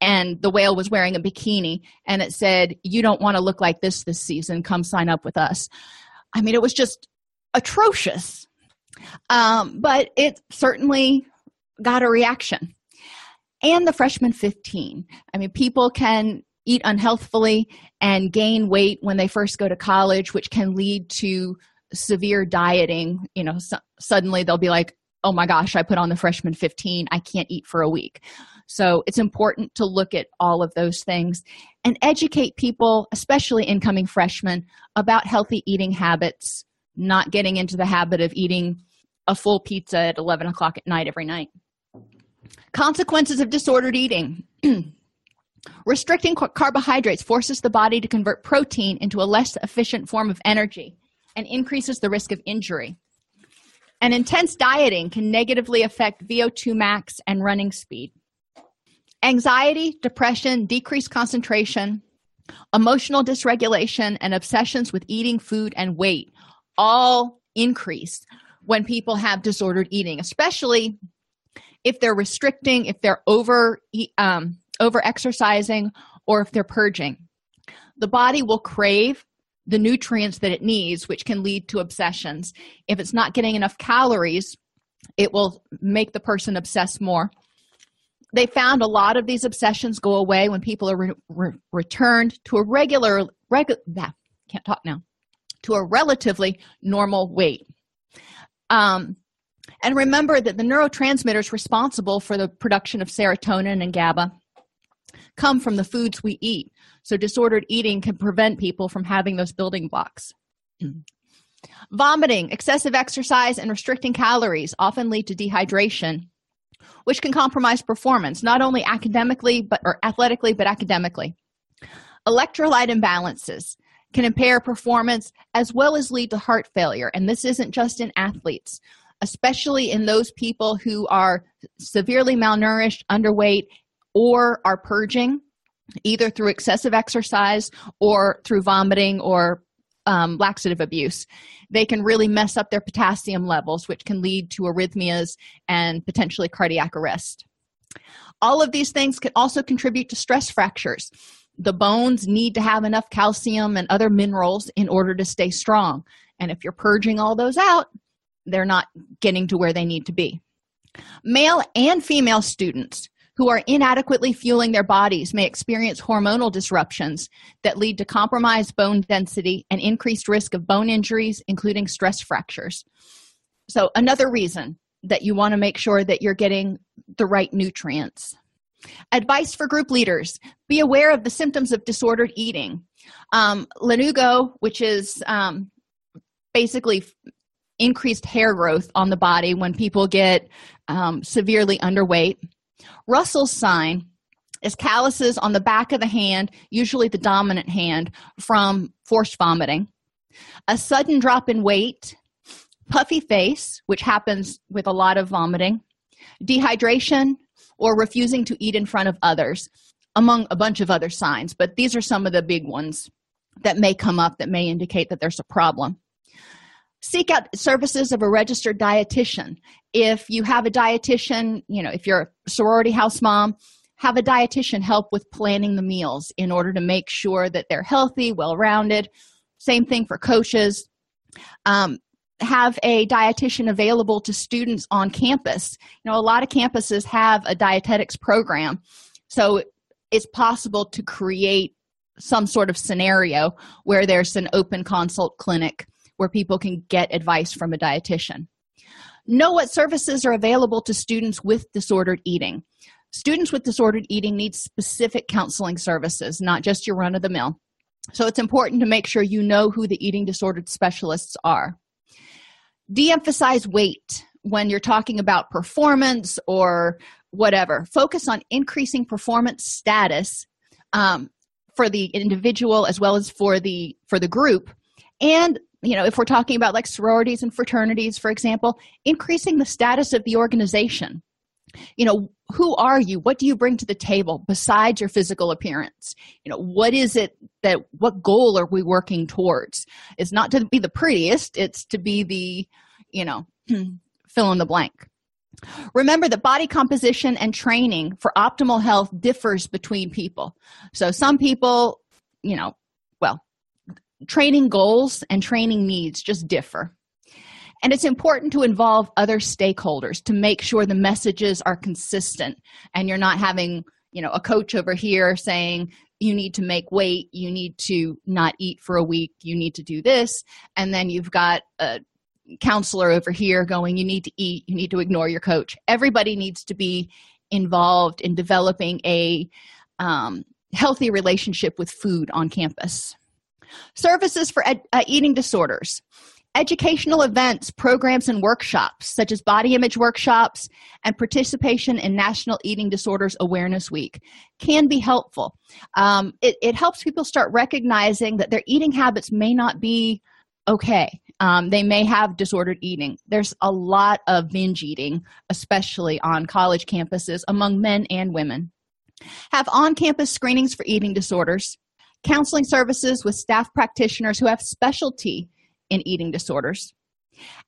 and the whale was wearing a bikini and it said you don't want to look like this this season. Come sign up with us. I mean it was just atrocious. Um, but it certainly got a reaction and the freshman 15. I mean, people can eat unhealthfully and gain weight when they first go to college, which can lead to severe dieting. You know, so, suddenly they'll be like, oh my gosh, I put on the freshman 15, I can't eat for a week. So it's important to look at all of those things and educate people, especially incoming freshmen, about healthy eating habits, not getting into the habit of eating a full pizza at 11 o'clock at night every night. Consequences of disordered eating. Restricting carbohydrates forces the body to convert protein into a less efficient form of energy and increases the risk of injury. And intense dieting can negatively affect VO2 max and running speed. Anxiety, depression, decreased concentration, emotional dysregulation, and obsessions with eating, food, and weight all increase when people have disordered eating, especially if they're restricting, if they're over um, over exercising, or if they're purging. The body will crave the nutrients that it needs, which can lead to obsessions. If it's not getting enough calories, it will make the person obsess more. They found a lot of these obsessions go away when people are re- re- returned to a regular, regular, can't talk now, to a relatively normal weight. Um, and remember that the neurotransmitters responsible for the production of serotonin and GABA come from the foods we eat. So, disordered eating can prevent people from having those building blocks. Vomiting, excessive exercise, and restricting calories often lead to dehydration, which can compromise performance, not only academically but or athletically, but academically. Electrolyte imbalances can impair performance as well as lead to heart failure, and this isn't just in athletes, especially in those people who are severely malnourished, underweight, or are purging either through excessive exercise or through vomiting or um, laxative abuse. They can really mess up their potassium levels, which can lead to arrhythmias and potentially cardiac arrest. All of these things can also contribute to stress fractures. The bones need to have enough calcium and other minerals in order to stay strong. And if you're purging all those out, they're not getting to where they need to be. Male and female students who are inadequately fueling their bodies may experience hormonal disruptions that lead to compromised bone density and increased risk of bone injuries, including stress fractures. So, another reason that you want to make sure that you're getting the right nutrients. Advice for group leaders be aware of the symptoms of disordered eating. Um, lanugo, which is um, basically increased hair growth on the body when people get um, severely underweight, Russell's sign is calluses on the back of the hand, usually the dominant hand, from forced vomiting. A sudden drop in weight, puffy face, which happens with a lot of vomiting, dehydration, or refusing to eat in front of others, among a bunch of other signs. But these are some of the big ones that may come up that may indicate that there's a problem. Seek out services of a registered dietitian. If you have a dietitian you know if you're a sorority house mom have a dietitian help with planning the meals in order to make sure that they're healthy well rounded same thing for coaches. Um, have a dietitian available to students on campus. You know a lot of campuses have a dietetics program so it's possible to create some sort of scenario where there's an open consult clinic where people can get advice from a dietitian Know what services are available to students with disordered eating. Students with disordered eating need specific counseling services, not just your run of the mill. So it's important to make sure you know who the eating disordered specialists are. De emphasize weight when you're talking about performance or whatever. Focus on increasing performance status um, for the individual as well as for the for the group and you know if we're talking about like sororities and fraternities for example increasing the status of the organization. You know who are you? What do you bring to the table besides your physical appearance? You know what is it that what goal are we working towards? It's not to be the prettiest it's to be the you know hmm, fill in the blank. Remember that body composition and training for optimal health differs between people. So some people you know training goals and training needs just differ. And it's important to involve other stakeholders to make sure the messages are consistent and you're not having, you know, a coach over here saying you need to make weight, you need to not eat for a week, you need to do this, and then you've got a counselor over here going you need to eat, you need to ignore your coach. Everybody needs to be involved in developing a um, healthy relationship with food on campus. Services for ed- uh, eating disorders. Educational events, programs, and workshops, such as body image workshops and participation in National Eating Disorders Awareness Week, can be helpful. Um, it, it helps people start recognizing that their eating habits may not be okay. Um, they may have disordered eating. There's a lot of binge eating, especially on college campuses among men and women. Have on campus screenings for eating disorders counseling services with staff practitioners who have specialty in eating disorders,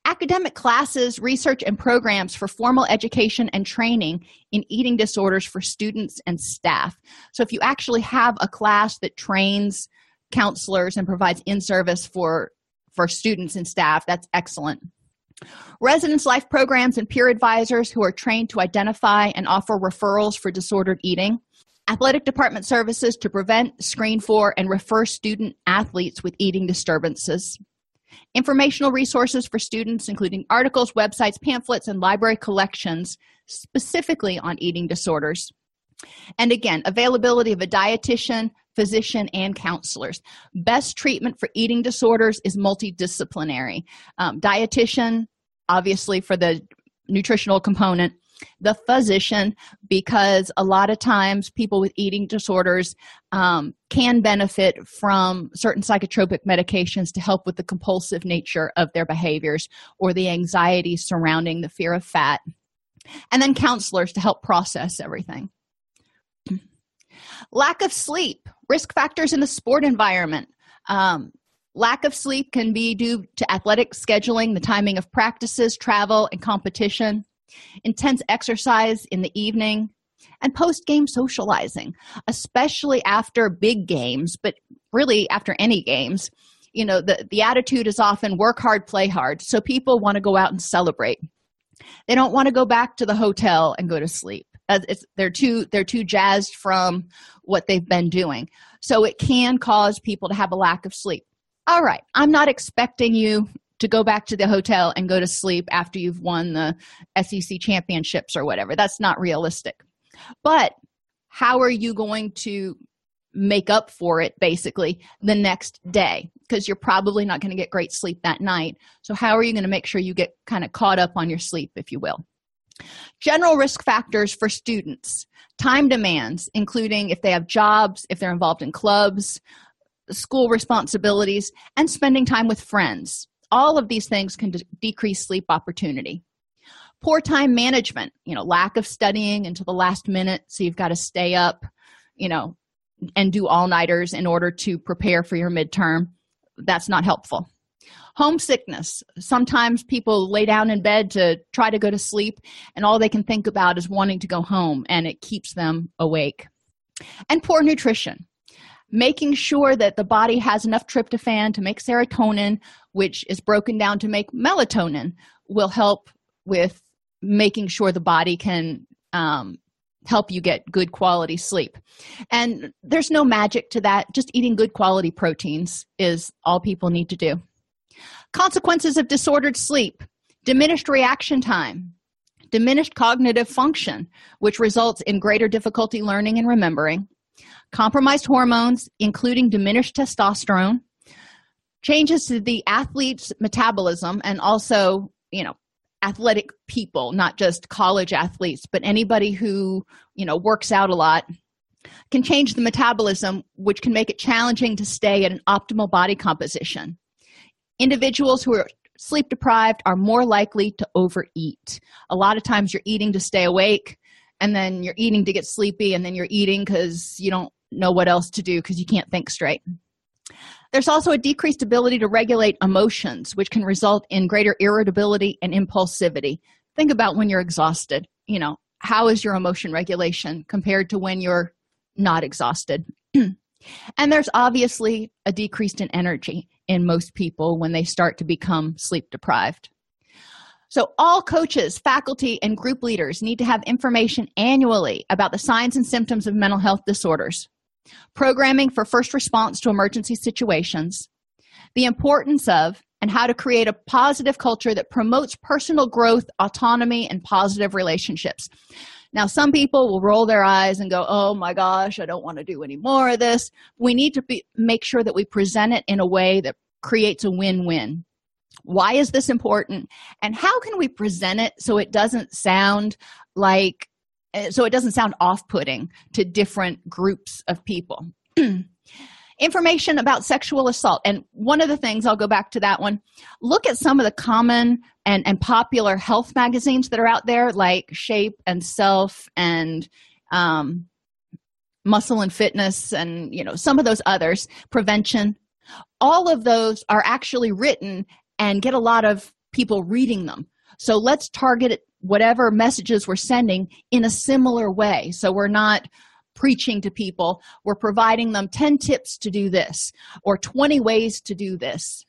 academic classes, research, and programs for formal education and training in eating disorders for students and staff. So, if you actually have a class that trains counselors and provides in service for, for students and staff, that's excellent. Residence life programs and peer advisors who are trained to identify and offer referrals for disordered eating athletic department services to prevent, screen for, and refer student athletes with eating disturbances, informational resources for students, including articles, websites, pamphlets, and library collections specifically on eating disorders. And again, availability of a dietitian, physician, and counselors. Best treatment for eating disorders is multidisciplinary. Um, dietitian, obviously, for the nutritional component, the physician because a lot of times people with eating disorders um, can benefit from certain psychotropic medications to help with the compulsive nature of their behaviors or the anxiety surrounding the fear of fat and then counselors to help process everything. Lack of sleep risk factors in the sport environment. Um, lack of sleep can be due to athletic scheduling the timing of practices travel and competition intense exercise in the evening, and post game socializing, especially after big games, but really after any games. You know, the, the attitude is often work hard, play hard. So people want to go out and celebrate. They don't want to go back to the hotel and go to sleep. They're too they're too jazzed from what they've been doing. So it can cause people to have a lack of sleep. All right, I'm not expecting you to go back to the hotel and go to sleep after you've won the SEC championships or whatever. That's not realistic. But how are you going to make up for it basically the next day? Because you're probably not going to get great sleep that night. So, how are you going to make sure you get kind of caught up on your sleep, if you will? General risk factors for students time demands, including if they have jobs, if they're involved in clubs, school responsibilities, and spending time with friends all of these things can de- decrease sleep opportunity. Poor time management you know lack of studying until the last minute so you've got to stay up you know and do all nighters in order to prepare for your midterm. That's not helpful. Homesickness sometimes people lay down in bed to try to go to sleep and all they can think about is wanting to go home and it keeps them awake. And poor nutrition making sure that the body has enough tryptophan to make serotonin, which is broken down to make melatonin, will help with making sure the body can um, help you get good quality sleep. And there's no magic to that. Just eating good quality proteins is all people need to do. Consequences of disordered sleep diminished reaction time, diminished cognitive function, which results in greater difficulty learning and remembering, compromised hormones, including diminished testosterone, changes to the athlete's metabolism, and also, you know, athletic people, not just college athletes, but anybody who, you know, works out a lot can change the metabolism, which can make it challenging to stay at an optimal body composition. Individuals who are sleep deprived are more likely to overeat. A lot of times you're eating to stay awake, and then you're eating to get sleepy, and then you're eating because you don't know what else to do because you can't think straight. There's also a decreased ability to regulate emotions, which can result in greater irritability and impulsivity. Think about when you're exhausted. You know, how is your emotion regulation compared to when you're not exhausted? and there's obviously a decrease in energy in most people when they start to become sleep deprived. So, all coaches, faculty, and group leaders need to have information annually about the signs and symptoms of mental health disorders programming for first response to emergency situations, the importance of and how to create a positive culture that promotes personal growth, autonomy, and positive relationships. Now, some people will roll their eyes and go, Oh my gosh, I don't want to do any more of this. We need to be, make sure that we present it in a way that creates a win win. Why is this important? And how can we present it so it doesn't sound like so it doesn't sound off putting to different groups of people. Information about sexual assault. And one of the things, I'll go back to that one. Look at some of the common and, and popular health magazines that are out there, like Shape and Self and um, Muscle and Fitness, and you know some of those others. Prevention. All of those are actually written and get a lot of people reading them. So let's target whatever messages we're sending in a similar way. So we're not preaching to people, we're providing them 10 tips to do this or 20 ways to do this.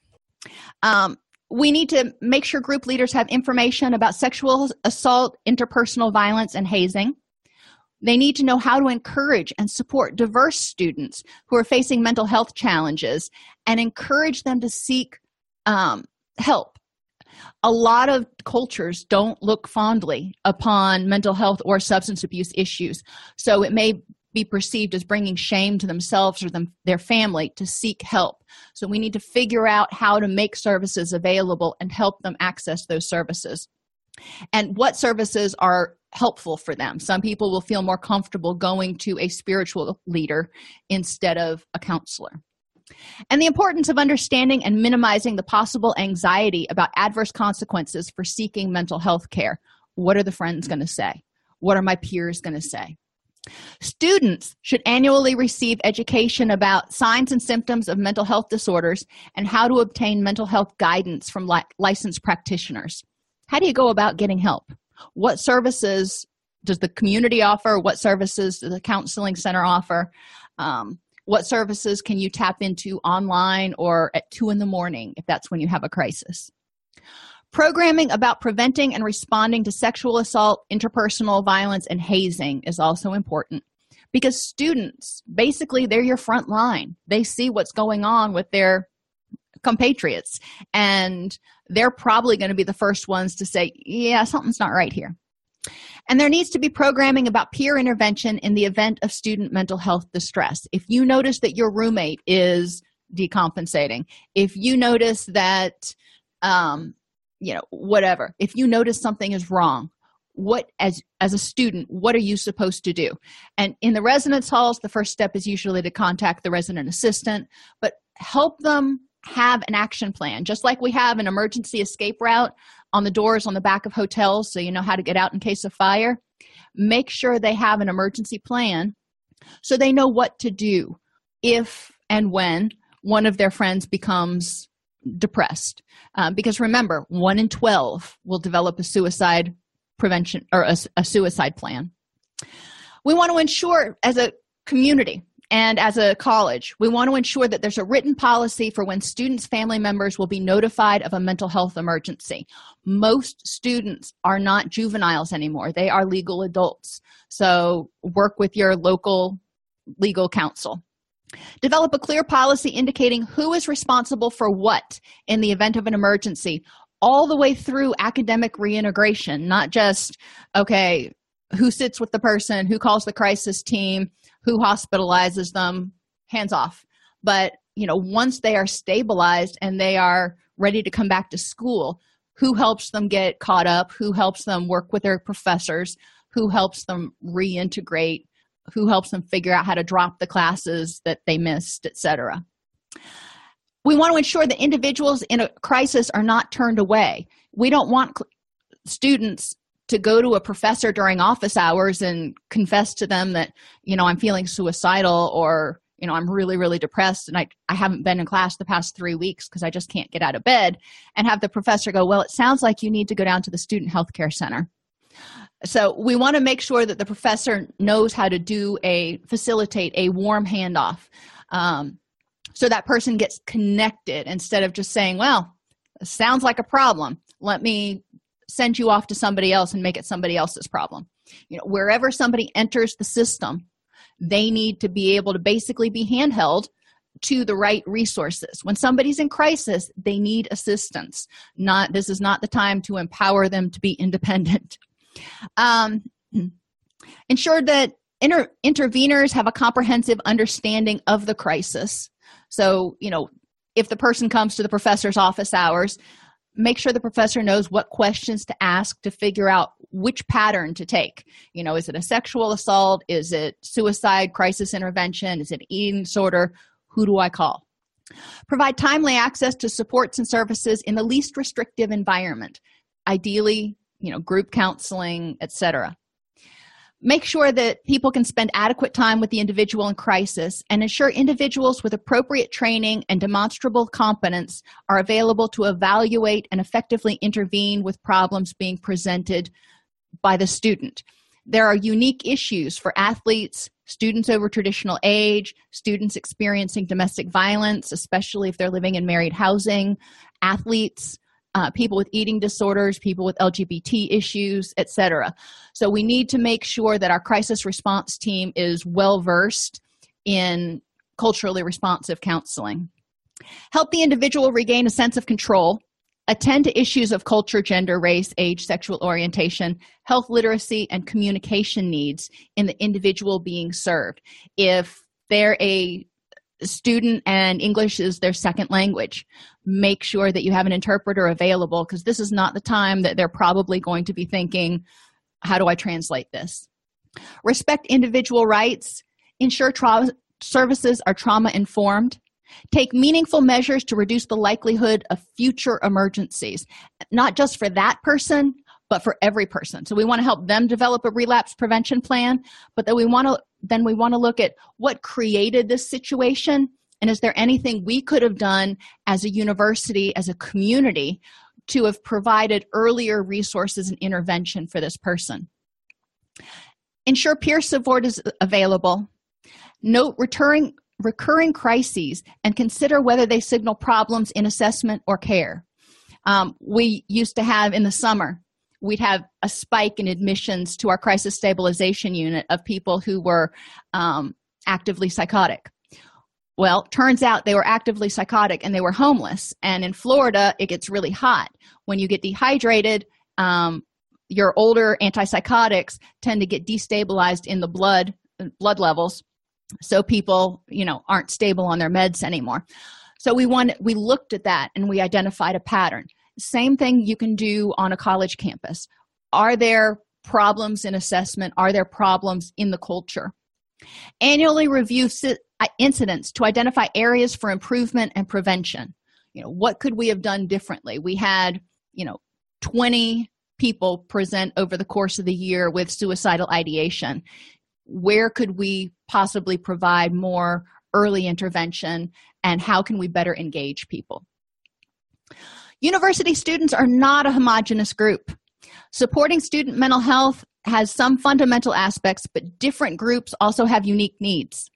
Um, we need to make sure group leaders have information about sexual assault, interpersonal violence, and hazing. They need to know how to encourage and support diverse students who are facing mental health challenges and encourage them to seek um, help a lot of cultures don't look fondly upon mental health or substance abuse issues. So it may be perceived as bringing shame to themselves or them, their family to seek help. So we need to figure out how to make services available and help them access those services. And what services are helpful for them. Some people will feel more comfortable going to a spiritual leader instead of a counselor. And the importance of understanding and minimizing the possible anxiety about adverse consequences for seeking mental health care. What are the friends going to say? What are my peers going to say? Students should annually receive education about signs and symptoms of mental health disorders and how to obtain mental health guidance from li- licensed practitioners. How do you go about getting help? What services does the community offer? What services does the counseling center offer? Um, what services can you tap into online or at two in the morning if that's when you have a crisis? Programming about preventing and responding to sexual assault, interpersonal violence, and hazing is also important because students basically they're your front line. They see what's going on with their compatriots and they're probably going to be the first ones to say, Yeah, something's not right here. And there needs to be programming about peer intervention in the event of student mental health distress. If you notice that your roommate is decompensating, if you notice that um, you know whatever if you notice something is wrong what as as a student what are you supposed to do and in the residence halls the first step is usually to contact the resident assistant but help them have an action plan just like we have an emergency escape route on the doors on the back of hotels so you know how to get out in case of fire. Make sure they have an emergency plan so they know what to do if and when one of their friends becomes depressed. Um, because remember one in 12 will develop a suicide prevention or a, a suicide plan. We want to ensure as a community and as a college we want to ensure that there's a written policy for when students family members will be notified of a mental health emergency. Most students are not juveniles anymore. They are legal adults. So work with your local legal counsel. Develop a clear policy indicating who is responsible for what in the event of an emergency, all the way through academic reintegration, not just, okay, who sits with the person, who calls the crisis team, who hospitalizes them, hands off. But, you know, once they are stabilized and they are ready to come back to school, who helps them get caught up, who helps them work with their professors, who helps them reintegrate? Who helps them figure out how to drop the classes that they missed etc we want to ensure that individuals in a crisis are not turned away. We don't want cl- students to go to a professor during office hours and confess to them that you know i'm feeling suicidal or you know i'm really really depressed and i, I haven't been in class the past three weeks because i just can't get out of bed and have the professor go well it sounds like you need to go down to the student health care center. So we want to make sure that the professor knows how to do a facilitate a warm handoff um, so that person gets connected instead of just saying well sounds like a problem. Let me send you off to somebody else and make it somebody else's problem. You know wherever somebody enters the system they need to be able to basically be handheld to the right resources. When somebody's in crisis they need assistance. Not this is not the time to empower them to be independent. Um, ensure that inter- interveners have a comprehensive understanding of the crisis. So, you know, if the person comes to the professor's office hours, make sure the professor knows what questions to ask to figure out which pattern to take. You know, is it a sexual assault? Is it suicide, crisis intervention? Is it eating disorder? Who do I call? Provide timely access to supports and services in the least restrictive environment. Ideally, you know group counseling etc make sure that people can spend adequate time with the individual in crisis and ensure individuals with appropriate training and demonstrable competence are available to evaluate and effectively intervene with problems being presented by the student. There are unique issues for athletes students over traditional age students experiencing domestic violence especially if they're living in married housing athletes uh, people with eating disorders, people with LGBT issues, etc. So we need to make sure that our crisis response team is well versed in culturally responsive counseling. Help the individual regain a sense of control attend to issues of culture, gender, race, age, sexual orientation, health literacy, and communication needs in the individual being served. If they're a student and English is their second language, make sure that you have an interpreter available because this is not the time that they're probably going to be thinking, How do I translate this? Respect individual rights, ensure tra- services are trauma informed Take meaningful measures to reduce the likelihood of future emergencies, not just for that person, but for every person. So we want to help them develop a relapse prevention plan, but then we want to then we want to look at what created this situation and is there anything we could have done as a university, as a community to have provided earlier resources and intervention for this person. Ensure peer support is available. Note returning recurring crises and consider whether they signal problems in assessment or care. Um, we used to have in the summer, we'd have a spike in admissions to our crisis stabilization unit of people who were um, actively psychotic. Well, turns out they were actively psychotic and they were homeless. And in Florida, it gets really hot. When you get dehydrated, um, your older antipsychotics tend to get destabilized in the blood blood levels so people you know aren't stable on their meds anymore so we want we looked at that and we identified a pattern same thing you can do on a college campus. Are there problems in assessment? Are there problems in the culture? Annually review uh, incidents to identify areas for improvement and prevention. You know what could we have done differently? We had you know 20 people present over the course of the year with suicidal ideation. Where could we possibly provide more early intervention and how can we better engage people university students are not a homogenous group. Supporting student mental health has some fundamental aspects but different groups also have unique needs.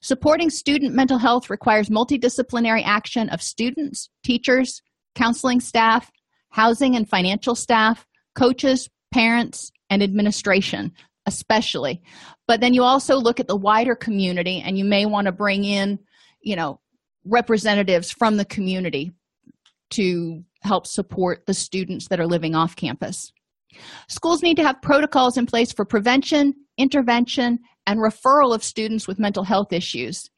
Supporting student mental health requires multidisciplinary action of students teachers counseling staff housing and financial staff coaches parents and administration especially. But then you also look at the wider community and you may want to bring in you know representatives from the community to help support the students that are living off campus. Schools need to have protocols in place for prevention intervention and referral of students with mental health issues.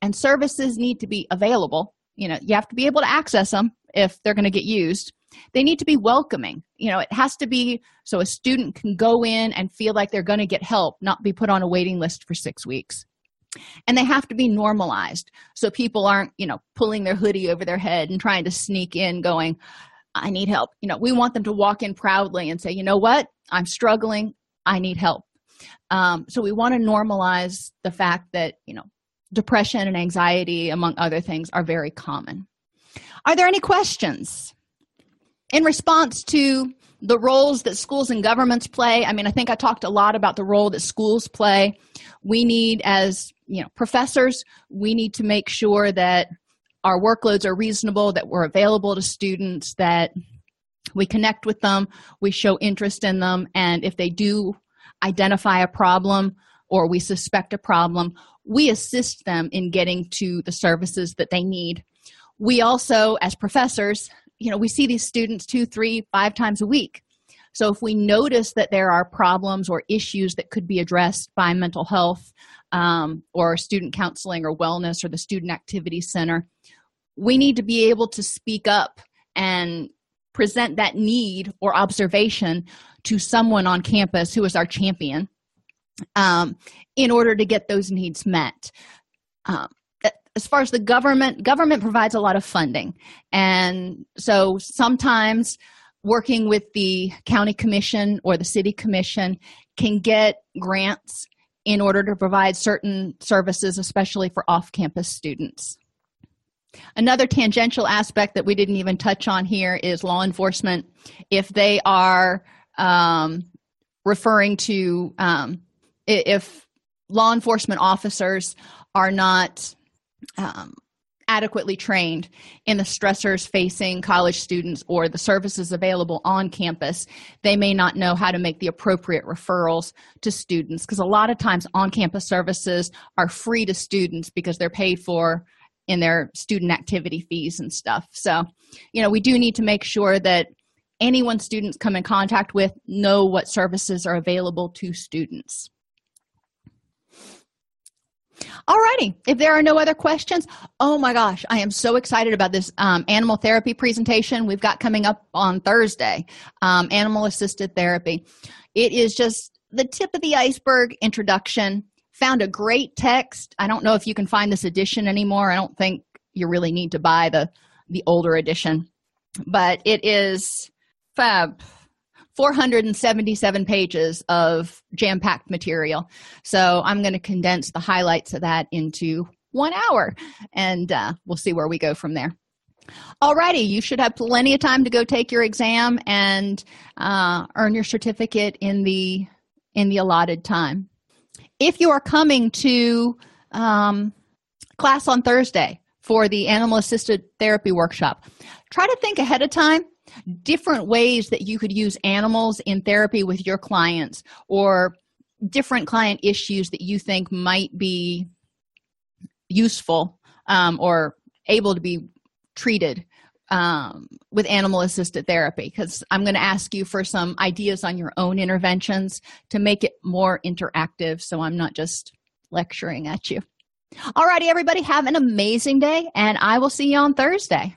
And services need to be available. You know you have to be able to access them if they're going to get used. They need to be welcoming. You know it has to be so a student can go in and feel like they're going to get help not be put on a waiting list for six weeks and they have to be normalized. So people aren't you know pulling their hoodie over their head and trying to sneak in going i need help. You know we want them to walk in proudly and say you know what? I'm struggling. I need help. Um, so we want to normalize the fact that you know depression and anxiety among other things are very common. Are there any questions in response to the roles that schools and governments play? I mean i think i talked a lot about the role that schools play. We need as you know professors. We need to make sure that our workloads are reasonable that we're available to students that we connect with them we show interest in them and if they do identify a problem or we suspect a problem we assist them in getting to the services that they need. We also as professors you know we see these students two three five times a week so if we notice that there are problems or issues that could be addressed by mental health um, or student counseling or wellness or the student activity center we need to be able to speak up and present that need or observation to someone on campus who is our champion um, in order to get those needs met. Um, as far as the government government provides a lot of funding. And so sometimes working with the county commission or the city commission can get grants in order to provide certain services especially for off-campus students. Another tangential aspect that we didn't even touch on here is law enforcement. If they are um, referring to um, if law enforcement officers are not um, adequately trained in the stressors facing college students or the services available on campus they may not know how to make the appropriate referrals to students. Because a lot of times on campus services are free to students because they're paid for in their student activity fees and stuff. So you know we do need to make sure that anyone students come in contact with know what services are available to students Alrighty, if there are no other questions, oh my gosh, I am so excited about this um, animal therapy presentation we've got coming up on Thursday. Um, animal assisted therapy. It is just the tip of the iceberg introduction. Found a great text. I don't know if you can find this edition anymore. I don't think you really need to buy the the older edition, but it is fab 477 pages of jam packed material. So I'm going to condense the highlights of that into one hour and uh, we'll see where we go from there. Alrighty, you should have plenty of time to go take your exam and uh, earn your certificate in the in the allotted time. If you are coming to um, class on Thursday for the animal assisted therapy workshop, try to think ahead of time different ways that you could use animals in therapy with your clients or different client issues that you think might be useful um, or able to be treated um, with animal assisted therapy. Because i'm going to ask you for some ideas on your own interventions to make it more interactive so i'm not just lecturing at you. Alrighty everybody have an amazing day and i will see you on thursday